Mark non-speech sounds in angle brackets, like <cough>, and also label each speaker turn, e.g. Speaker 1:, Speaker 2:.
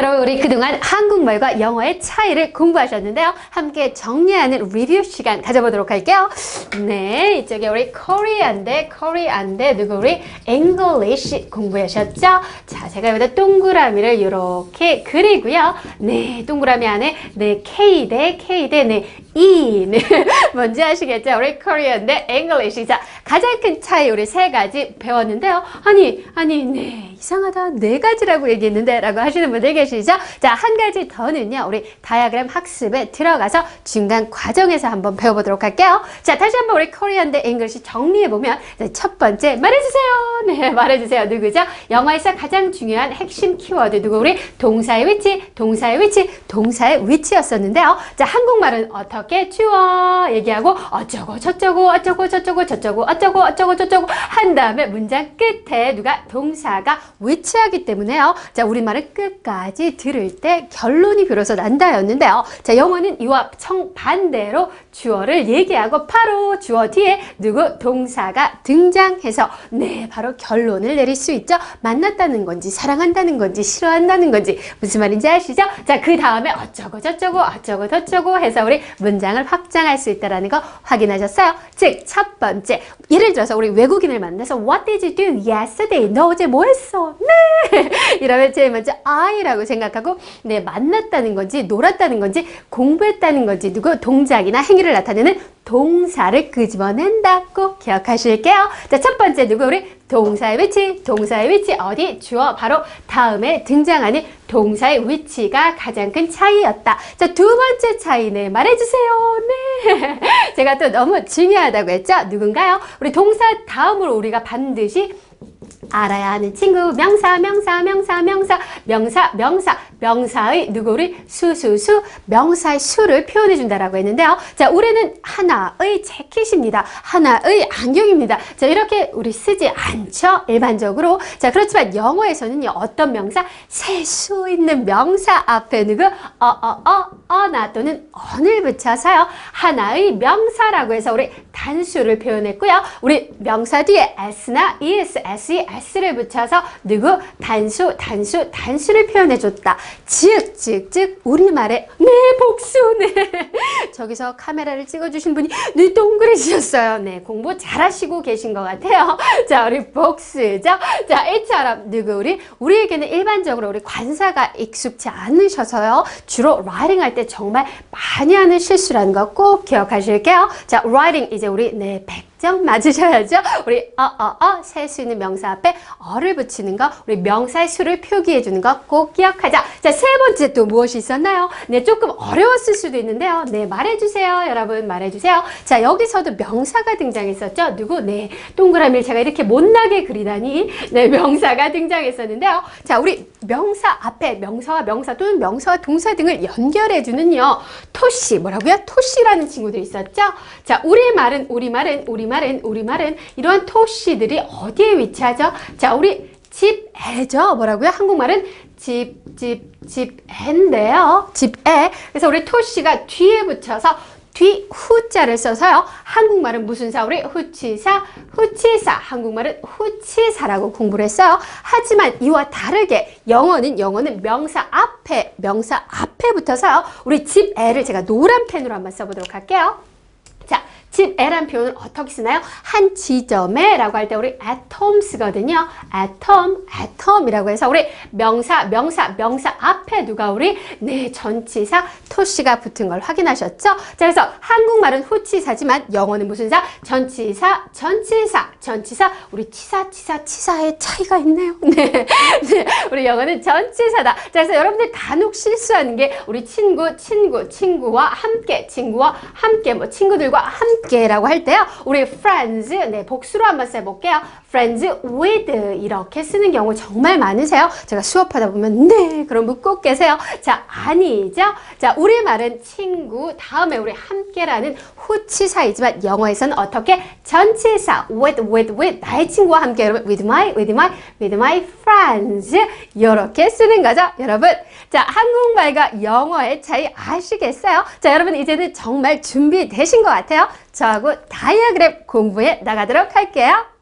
Speaker 1: 여러분 우리 그동안 한국말과 영어의 차이를 공부하셨는데요. 함께 정리하는 리뷰 시간 가져보도록 할게요. 네, 이쪽에 우리 Korean 대 누구 우리 English 공부하셨죠? 자, 제가 여기다 동그라미를 이렇게 그리고요. 네, 동그라미 안에 네 K 대 K 대네 E 네 <laughs> 뭔지 아시겠죠? 우리 대 English 자 가장 큰 차이 우리 세 가지 배웠는데요. 아니 아니 네 이상하다 네 가지라고 얘기했는데 라고 하시는 분들 계시 죠? 자 한 가지 더는요 우리 다이아그램 학습에 들어가서 중간 과정에서 한번 배워보도록 할게요. 자 다시 한번 우리 Korean 대 English 정리해 보면 첫 번째 말해주세요. <laughs> 네 말해주세요. 누구죠? 영어에서 가장 중요한 핵심 키워드 누구 우리 동사의 위치 동사의 위치 동사의 위치였었는데요. 자 한국말은 어떻게 주어 얘기하고 어쩌고 저쩌고 어쩌고 저쩌고 저쩌고 어쩌고 어쩌고 저쩌고 한 다음에 문장 끝에 누가 동사가 위치하기 때문에요. 자 우리말은 끝까지 들을 때 결론이 비로소 난다였는데요. 자 영어는 이와 정반대로 주어를 얘기하고 바로 주어 뒤에 누구 동사가 등장해서 네 바로 결론을 내릴 수 있죠. 만났다는 건지 사랑한다는 건지 싫어한다는 건지 무슨 말인지 아시죠? 자 그 다음에 어쩌고 저쩌고 어쩌고 저쩌고 해서 우리 문장을 확장할 수 있다는 거 확인하셨어요? 즉 첫 번째 예를 들어서 우리 외국인을 만나서 What did you do yesterday? 너 어제 뭐 했어? 네 <laughs> 이러면 제일 먼저 I라고 생각하고 네 만났다는 건지 놀았다는 건지 공부했다는 건지 누구 동작이나 행위를 나타내는 동사를 끄집어낸다 꼭 기억하실게요. 자, 첫 번째 누구 우리 동사의 위치, 동사의 위치 어디 주어 바로 다음에 등장하는 동사의 위치가 가장 큰 차이였다. 자, 두 번째 차이는 말해주세요. 네. <laughs> 제가 또 너무 중요하다고 했죠? 누군가요? 우리 동사 다음으로 우리가 반드시 알아야 하는 친구. 명사 명사 명사 명사. 명사 명사 명사의 누구를 수수수 명사의 수를 표현해 준다라고 했는데요. 자, 올해는 하나의 재킷입니다. 하나의 안경입니다. 자, 이렇게 우리 쓰지 않죠. 일반적으로. 자, 그렇지만 영어에서는요. 어떤 명사 셀 수 있는 명사 앞에 누구 어어어 a나 또는 an을 붙여서요. 하나의 명사라고 해서 우리 단수를 표현했고요. 우리 명사 뒤에 s나 es, se, s를 붙여서 누구 단수, 단수, 단수를 표현해 줬다. 즉, 즉, 즉 우리말에 네 복수 네 <laughs> 저기서 카메라를 찍어주신 분이 눈이 동그래지셨어요. 네 공부 잘하시고 계신 것 같아요. <laughs> 자 우리 복수죠. 자 이처럼 누구 우리 우리에게는 일반적으로 우리 관사가 익숙치 않으셔서요. 주로 writing 할때 정말 많이 하는 실수라는 거 꼭 기억하실게요. 자 writing 이제 우리 네100 점 맞으셔야죠. 우리 어어어 셀 수 있는 명사 앞에 어를 붙이는 거 우리 명사의 수를 표기해 주는 거 꼭 기억하자. 자 세 번째 또 무엇이 있었나요? 네 조금 어려웠을 수도 있는데요. 네 말해주세요. 여러분 말해주세요. 자 여기서도 명사가 등장했었죠. 누구? 네 동그라미를 제가 이렇게 못나게 그리다니 네 명사가 등장했었는데요. 자 우리 명사 앞에 명사와 명사 또는 명사와 동사 등을 연결해 주는요. 토시 뭐라고요? 토시라는 친구들이 있었죠. 자 우리말은 우리말은 우리 말은 우리말은 이러한 토시들이 어디에 위치하죠? 자 우리 집애죠. 뭐라고요? 한국말은 집, 집, 집애인데요. 집애. 그래서 우리 토시가 뒤에 붙여서 뒤 후자를 써서요. 한국말은 무슨 사? 우리 후치사, 후치사. 한국말은 후치사라고 공부를 했어요. 하지만 이와 다르게 영어는 영어는 명사 앞에 명사 앞에 붙어서요. 우리 집애를 제가 노란 펜으로 한번 써보도록 할게요. 자, 집애란 표현을 어떻게 쓰나요? 한 지점에 라고 할 때 우리 atom 쓰거든요. atom, atom이라고 해서 우리 명사, 명사, 명사 앞에 누가 우리 네, 전치사, 토시가 붙은 걸 확인하셨죠? 자, 그래서 한국말은 후치사지만 영어는 무슨 사? 전치사, 전치사, 전치사. 우리 치사, 치사, 치사의 차이가 있네요. <laughs> 네. 네. 우리 영어는 전치사다. 자, 그래서 여러분들 간혹 실수하는 게 우리 친구, 친구, 친구와 함께, 친구와 함께, 뭐 친구들과 함께라고 할 때요. 우리 friends, 네, 복수로 한번 써볼게요. Friends with 이렇게 쓰는 경우 정말 많으세요. 제가 수업하다 보면 네, 그럼 묻고 계세요. 자, 아니죠. 자, 우리말은 친구, 다음에 우리 함께라는 후치사이지만 영어에서는 어떻게 전치사 with, with, with 나의 친구와 함께 여러분 with my, with my, with my friends 이렇게 쓰는 거죠, 여러분. 자, 한국말과 영어의 차이 아시겠어요? 자, 여러분 이제는 정말 준비되신 것 같아요. 저하고 다이아그램 공부해 나가도록 할게요.